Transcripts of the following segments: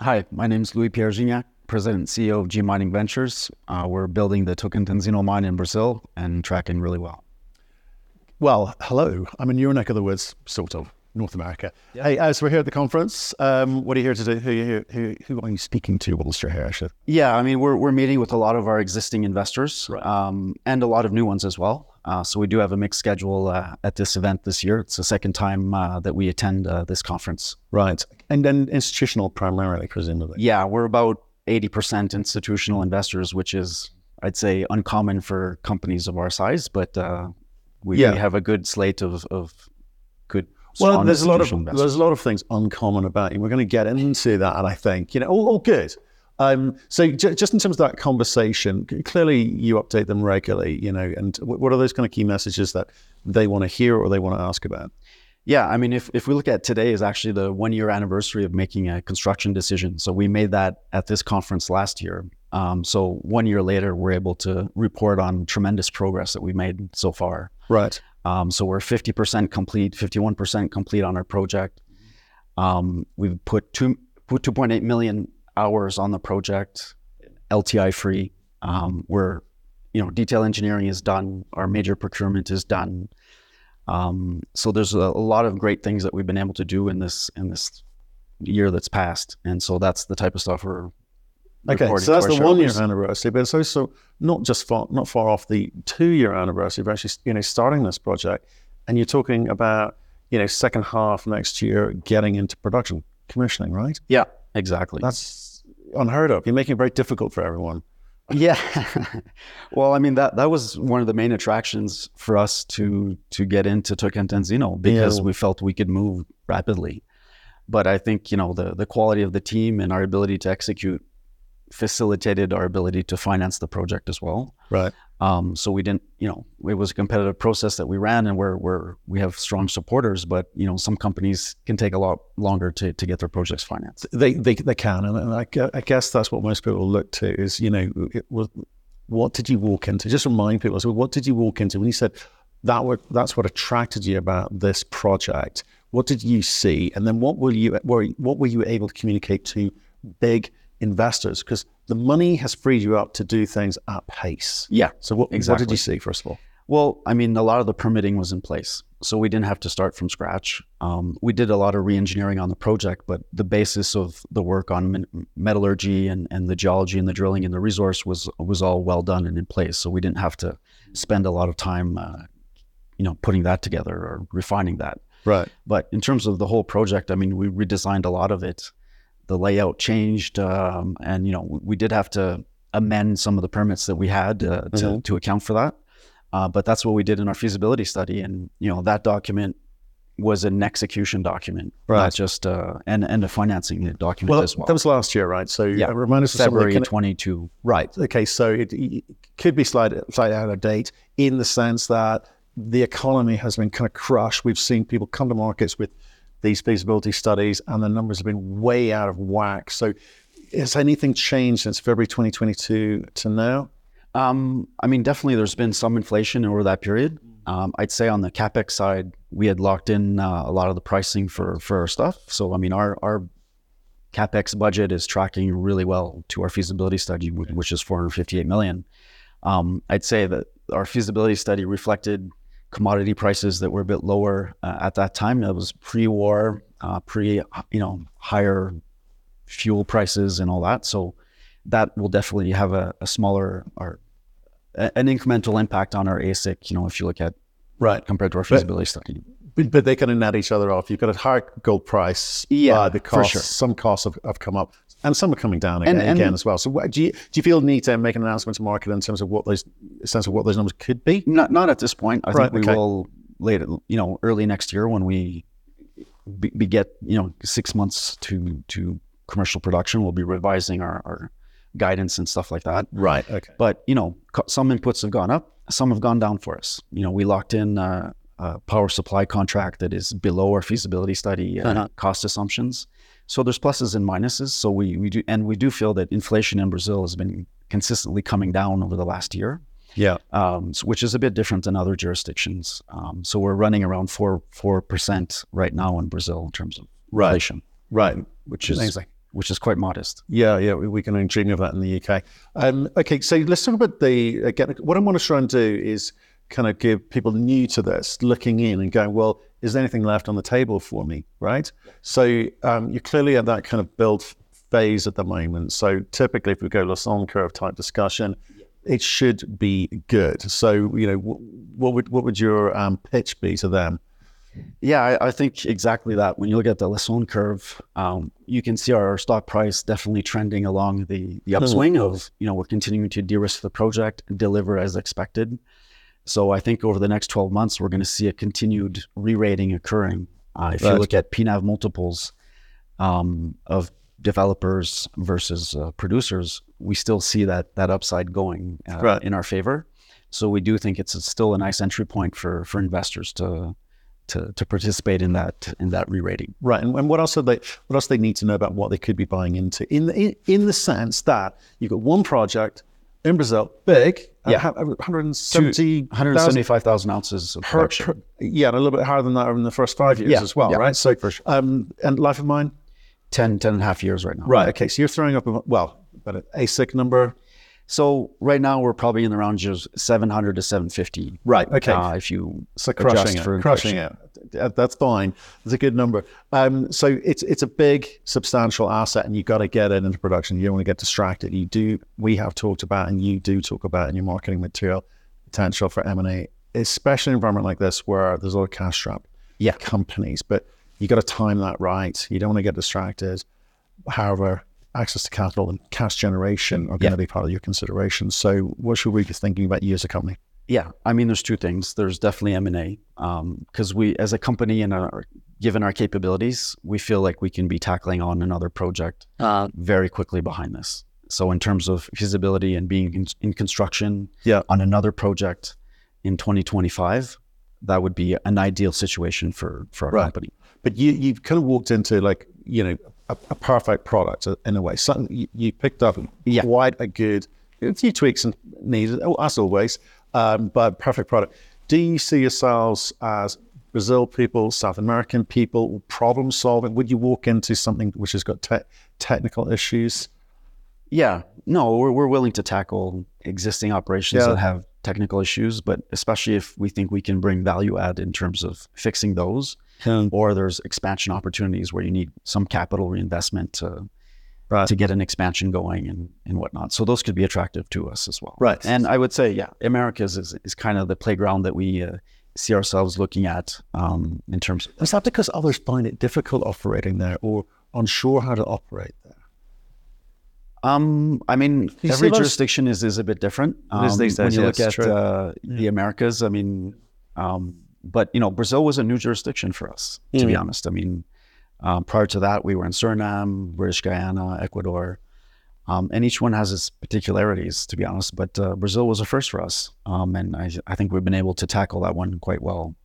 Hi, my name is Louis Pierre Gignac, President and CEO of G Mining Ventures. Uh, we're building the Tocantinzinho mine in Brazil and tracking really well. Well, hello. I'm in your neck of the woods, sort of, North America. Yeah. Hey, as we're here at the conference, um, what are you here to do? Who, who, who, who are you speaking to you're here, actually? Yeah, I mean, we're, we're meeting with a lot of our existing investors right. um, and a lot of new ones as well. Uh, so we do have a mixed schedule uh, at this event this year. It's the second time uh, that we attend uh, this conference. Right. And then institutional primarily, presumably. Yeah, we're about 80% institutional investors, which is, I'd say, uncommon for companies of our size, but uh, we, yeah. we, have a good slate of, of good. Well, there's a lot of investors. there's a lot of things uncommon about you. We're going to get into that, and I think you know, all, all good. Um, so j- just in terms of that conversation, clearly you update them regularly, you know, and w- what are those kind of key messages that they want to hear or they want to ask about? Yeah, I mean, if, if we look at today is actually the one year anniversary of making a construction decision. So we made that at this conference last year. Um, so one year later, we're able to report on tremendous progress that we made so far. Right. Um, so we're 50% complete, 51% complete on our project. Um, we've put two, put 2.8 million hours on the project, LTI free. Um, we're, you know, detail engineering is done. Our major procurement is done. Um, so there's a, a, lot of great things that we've been able to do in this in this year that's passed, and so that's the type of stuff we're. Okay, so that's the one year anniversary, but it's also not just far not far off the two year anniversary of actually you know starting this project, and you're talking about you know second half next year getting into production commissioning, right? Yeah, exactly. That's unheard of. You're making it very difficult for everyone. Yeah. well, I mean that that was one of the main attractions for us to to get into Tocantinzinho because yeah. we felt we could move rapidly. But I think, you know, the the quality of the team and our ability to execute facilitated our ability to finance the project as well. Right. Um, so we didn't, you know, it was a competitive process that we ran, and we're, we're we have strong supporters. But you know, some companies can take a lot longer to, to get their projects financed. They they, they can, and I, I guess that's what most people look to is you know, was, what did you walk into? Just remind people. So what did you walk into when you said that? Were, that's what attracted you about this project. What did you see, and then what were you were what were you able to communicate to big investors because the money has freed you up to do things at pace. Yeah. So what, exactly. what did you see first of all? Well, I mean, a lot of the permitting was in place, so we didn't have to start from scratch. Um, we did a lot of re-engineering on the project, but the basis of the work on metallurgy and, and the geology and the drilling and the resource was was all well done and in place. So we didn't have to spend a lot of time, uh, you know, putting that together or refining that. Right. But in terms of the whole project, I mean, we redesigned a lot of it the layout changed, um, and you know we did have to amend some of the permits that we had uh, to mm-hmm. to account for that. Uh, but that's what we did in our feasibility study, and you know that document was an execution document, right. not just uh, and and a financing document well, as well. That was last year, right? So yeah, remind us February twenty two. Right. Okay. So it, it could be slightly, slightly out of date in the sense that the economy has been kind of crushed. We've seen people come to markets with these feasibility studies, and the numbers have been way out of whack. So, has anything changed since February 2022 to now? Um, I mean, definitely there's been some inflation over that period. Um, I'd say on the capex side, we had locked in uh, a lot of the pricing for for our stuff. So, I mean, our our capex budget is tracking really well to our feasibility study, which is 458 million. Um, I'd say that our feasibility study reflected commodity prices that were a bit lower uh, at that time. It was pre-war, uh, pre you know higher fuel prices and all that. So that will definitely have a, a smaller or an incremental impact on our AISC. You know, if you look at right compared to our feasibility but, study. But, but they kind of net each other off. You've got a higher gold price. Yeah, uh, the cost, sure. some costs have, have come up and some are coming down again, and, and, again as well. So, what, do you do you feel the need to make an announcement to market in terms of what those sense of what those numbers could be? Not not at this point. I right, think we okay. will later, you know, early next year when we be, be get you know six months to to commercial production, we'll be revising our, our guidance and stuff like that. Right. Okay. But you know, some inputs have gone up, some have gone down for us. You know, we locked in. Uh, a power supply contract that is below our feasibility study uh, uh-huh. cost assumptions. So there's pluses and minuses. So we, we do, and we do feel that inflation in Brazil has been consistently coming down over the last year. Yeah. Um, so, which is a bit different than other jurisdictions. Um, so we're running around four four percent right now in Brazil in terms of right. inflation. Right. Which is Amazing. which is quite modest. Yeah, yeah, we, we can only dream of that in the UK. Um, okay, so let's talk about the again. What I want to try and do is kind of give people new to this looking in and going, well, is there anything left on the table for me, right? So um, you're clearly at that kind of build phase at the moment. So typically, if we go Lassonde curve type discussion, it should be good. So you know, what, what would what would your um, pitch be to them? Yeah, I, I, think exactly that. When you look at the Lassonde curve, um, you can see our stock price definitely trending along the the upswing mm-hmm. of you know we're continuing to de-risk the project and deliver as expected. So I think over the next 12 months, we're going to see a continued re-rating occurring. Uh, if right. you look at PNAV multiples um, of developers versus uh, producers, we still see that that upside going uh, right. in our favor. So we do think it's a, still a nice entry point for for investors to to, to participate in that in that re-rating. Right, and, and what else are they what else they need to know about what they could be buying into in the, in, in the sense that you've got one project in Brazil, big, uh, yeah, 170, 175,000 ounces of per, production. Per, yeah, and a little bit higher than that in the first five years yeah, as well, yeah, right? So, for sure. um, and life of mine, 10, 10 and a half years right now. Right. Okay. So you're throwing up a, well, but an AISC number. So right now we're probably in the range of 700 to 750. Right. Okay. Uh, if you so crushing it, crushing it that's fine. It's a good number. Um, so it's it's a big, substantial asset, and you've got to get it into production. You don't want to get distracted. You do. We have talked about, and you do talk about in your marketing material, potential for M and A, especially in an environment like this where there's a lot of cash strapped yeah. companies. But you got to time that right. You don't want to get distracted. However, access to capital and cash generation are going yeah. to be part of your consideration. So, what should we be thinking about you as a company? Yeah, I mean, there's two things. There's definitely M and A because um, we, as a company, and our, given our capabilities, we feel like we can be tackling on another project uh, very quickly behind this. So, in terms of feasibility and being in, in construction yeah. on another project in 2025, that would be an ideal situation for for our right. company. But you you've kind of walked into like you know a, a perfect product in a way. Something you, you picked up yeah. quite a good a few tweaks and needed, as always um, but perfect product. Do you see yourselves as Brazil people, South American people, problem solving? Would you walk into something which has got te- technical issues? Yeah, no, we're, we're willing to tackle existing operations yeah. that have technical issues, but especially if we think we can bring value add in terms of fixing those, yeah. or there's expansion opportunities where you need some capital reinvestment to right. to get an expansion going and, and whatnot. So those could be attractive to us as well. Right. And I would say, yeah, Americas is, is kind of the playground that we uh, see ourselves looking at um, in terms of. Is that because others find it difficult operating there or unsure how to operate there? Um, I mean, every jurisdiction is, is a bit different. Um, these days, when you yeah, look at uh, yeah. the Americas, I mean, um, but you know, Brazil was a new jurisdiction for us, to mm. be honest. I mean, um, prior to that, we were in Suriname, British Guyana, Ecuador, um, and each one has its particularities, to be honest. But uh, Brazil was a first for us, um, and I, I, think we've been able to tackle that one quite well.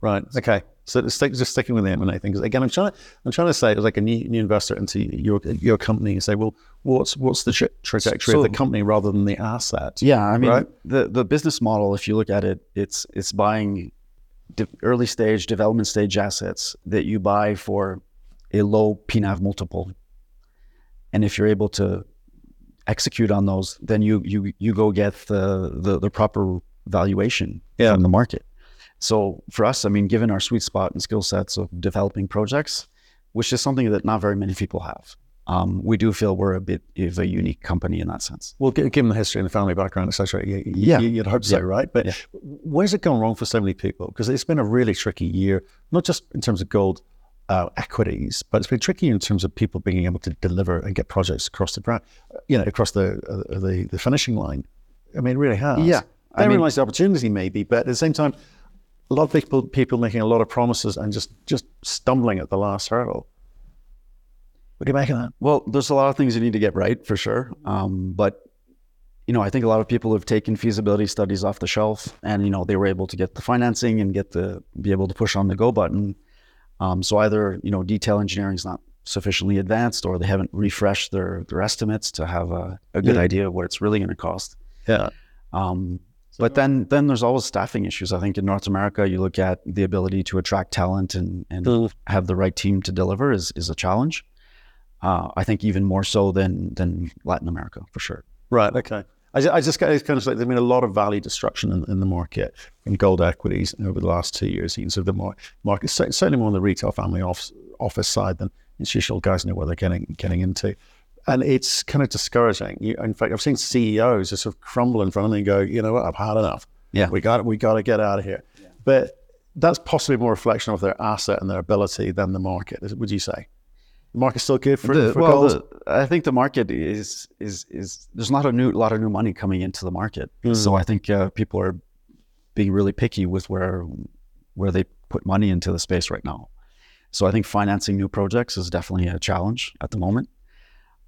Right. Okay. So stick, just sticking with the M and A thing, because again, I'm trying. To, I'm trying to say, as like a new, new investor into your your company, and say, well, what's what's the tra- trajectory so, of the company rather than the asset? Yeah, I mean, right? the the business model, if you look at it, it's it's buying de- early stage development stage assets that you buy for a low PNAV multiple. And if you're able to execute on those, then you you you go get the the, the proper valuation yeah. from the market. So for us, I mean, given our sweet spot and skill sets of developing projects, which is something that not very many people have, um, we do feel we're a bit of a unique company in that sense. Well, given the history and the family background, etc., you, yeah, you'd hope so, yeah. right? But yeah. where's it gone wrong for so many people? Because it's been a really tricky year, not just in terms of gold uh, equities, but it's been tricky in terms of people being able to deliver and get projects across the ground, you know, across the uh, the, the finishing line. I mean, it really has. Yeah, I mean, the opportunity maybe, but at the same time, a lot of people people making a lot of promises and just just stumbling at the last hurdle. What do you make of that? Well, there's a lot of things you need to get right for sure. Um, but you know, I think a lot of people have taken feasibility studies off the shelf, and you know, they were able to get the financing and get the be able to push on the go button. Um, so either you know, detail engineering is not sufficiently advanced, or they haven't refreshed their their estimates to have a, a good yeah. idea of what it's really going to cost. Yeah. Um, but then then there's always staffing issues. I think in North America, you look at the ability to attract talent and and mm. have the right team to deliver is is a challenge. Uh, I think even more so than than Latin America for sure. Right. Okay. I, ju- I just kind of like there's been a lot of value destruction in, in the market in gold equities over the last two years. You can sort the mar- market certainly more on the retail family office, office side than institutional guys know what they're getting getting into, and it's kind of discouraging. You, in fact, I've seen CEOs just sort of crumble in front of me and go, you know what, I've had enough. Yeah. we got we got to get out of here. But that's possibly more reflection of their asset and their ability than the market. Would you say? The market's still good for, The- for well, gold. the, I think the market is is is there's not a new lot of new money coming into the market, so I think uh, people are being really picky with where where they put money into the space right now. So I think financing new projects is definitely a challenge at the moment.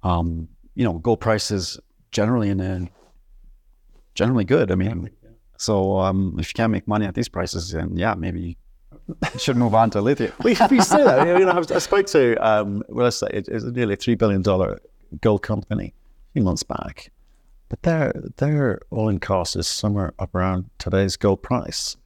Um, you know, gold price is generally in a generally good. I mean, so um, if you can't make money at these prices, then yeah, maybe should move on to lithium. we, we say that. You know, I, I spoke to, um, well, let's say it, it's a nearly $3 billion gold company a few months back, but their, their all in cost is somewhere up around today's gold price.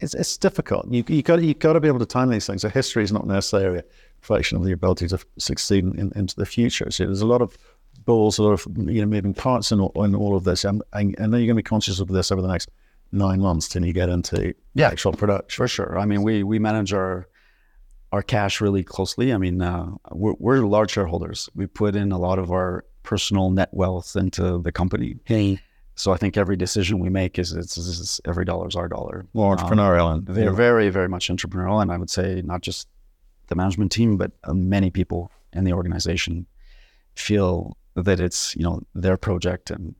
It's, it's difficult. You, you got you got to be able to time these things. So history is not necessarily a reflection of the ability to succeed in, into the future. So there's a lot of balls, a lot of you know moving parts in all, in all of this. And, and I know you're going to be conscious of this over the next nine months till you get into Yeah. actual production. For sure. I mean, we we manage our our cash really closely. I mean, uh, we're, we're large shareholders. We put in a lot of our personal net wealth into the company. Hey. So I think every decision we make is it's, is every dollar is our dollar. More entrepreneurial and They're very very much entrepreneurial, and I would say not just the management team, but uh, many people in the organization feel that it's you know their project and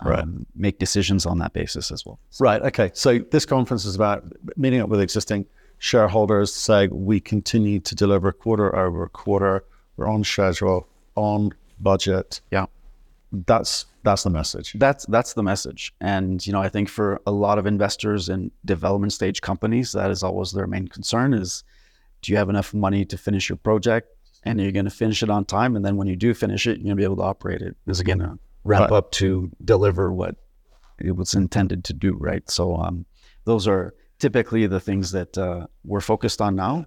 um, Right. make decisions on that basis as well. Right. Okay. So this conference is about meeting up with existing shareholders, saying we continue to deliver quarter over quarter. We're on schedule, on budget. Yeah. That's that's the message. that's that's the message and you know i think for a lot of investors in development stage companies that is always their main concern is do you have enough money to finish your project and are you're going to finish it on time and then when you do finish it you're going to be able to operate it is going Right. up to deliver what it was intended to do right so um, those are typically the things that uh, we're focused on now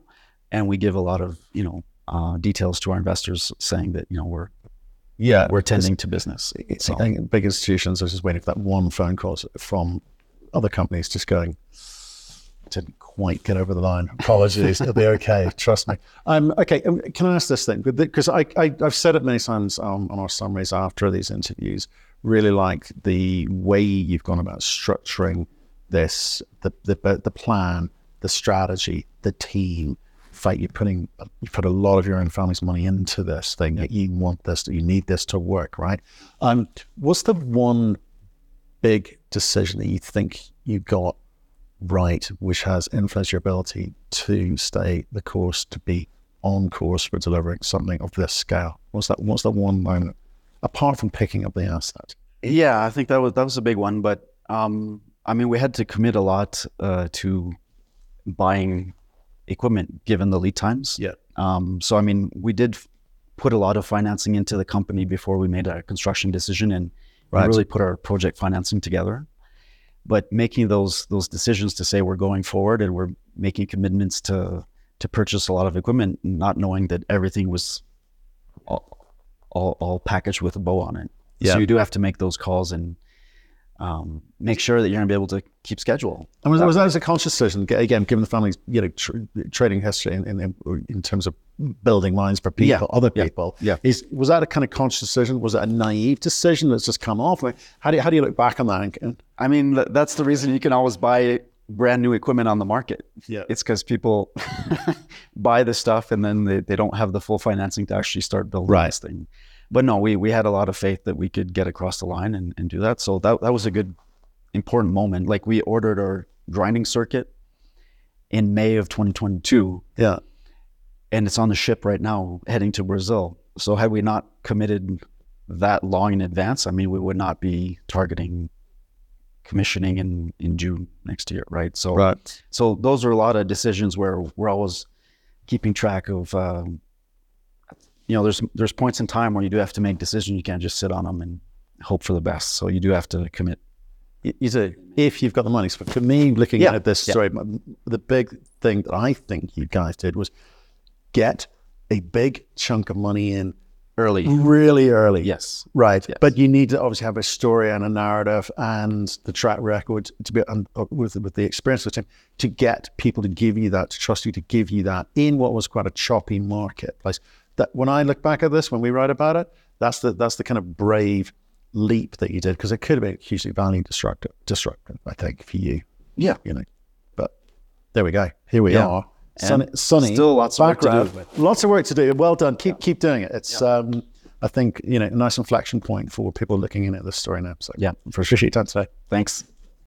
and we give a lot of you know uh, details to our investors saying that you know we're Yeah. we're tending to business I think big institutions are just waiting for that one phone call from other companies just going, didn't quite get over the line. Apologies. It'll be okay. Trust me. Um, okay. um, Can I ask this thing? Because I, I, I've said it many times um, on our summaries after these interviews. Really like the way you've gone about structuring this, the, the, the plan, the strategy, the team. In fact, you're putting you put a lot of your own family's money into this thing. That you want this, you need this to work, right? Um, what's the one big decision that you think you got right, which has influenced your ability to stay the course, to be on course for delivering something of this scale? What's that? What's that one moment apart from picking up the asset? Yeah, I think that was that was a big one. But um, I mean, we had to commit a lot uh, to buying equipment given the lead times. Yeah. Um, so I mean, we did put a lot of financing into the company before we made a construction decision and Right. really put our project financing together. But making those those decisions to say we're going forward and we're making commitments to to purchase a lot of equipment, not knowing that everything was all, all, all packaged with a bow on it. Yeah. So you do have to make those calls and um, make sure that you're going to be able to keep schedule. And was, was that as a conscious decision? Again, given the family's you know tr- trading history in, in in terms of building lines for people, Yeah, other people, yeah. is was that a kind of conscious decision? Was it a naive decision that's just come off? I mean, how do you, how do you look back on that? And, and I mean, that's the reason you can always buy brand new equipment on the market. Yeah. It's because people buy the stuff and then they, they don't have the full financing to actually start building Right. this thing. But no, we, we had a lot of faith that we could get across the line and, and do that. So that, that was a good, important moment. Like we ordered our grinding circuit in May of 2022 yeah, and it's on the ship right now heading to Brazil. So had we not committed that long in advance, I mean, we would not be targeting commissioning in, in June next year, right? So, right. so those are a lot of decisions where we're always keeping track of. Um, you know, there's there's points in time where you do have to make decisions. You can't just sit on them and hope for the best. So you do have to commit. You do if you've got the money. So for me, looking Yeah, at this yeah. story, the big thing that I think you guys did was get a big chunk of money in Early. really early. Yes. Right. Yes. But you need to obviously have a story and a narrative and the track record to be and uh, with with the experience of the team to get people to give you that, to trust you, to give you that in what was quite a choppy marketplace. That when I look back at this, when we write about it, that's the that's the kind of brave leap that you did because it could have been hugely value destructive, destructive, I think, for you. Yeah. You know. But there we go. Here we Yeah. are. And Sunny, sunny still lots of work to do. Lots of work to do. Well done. Keep keep doing it. It's um, I think you know a nice inflection point for people looking in at this story now. So Yeah, for your time today. Thanks.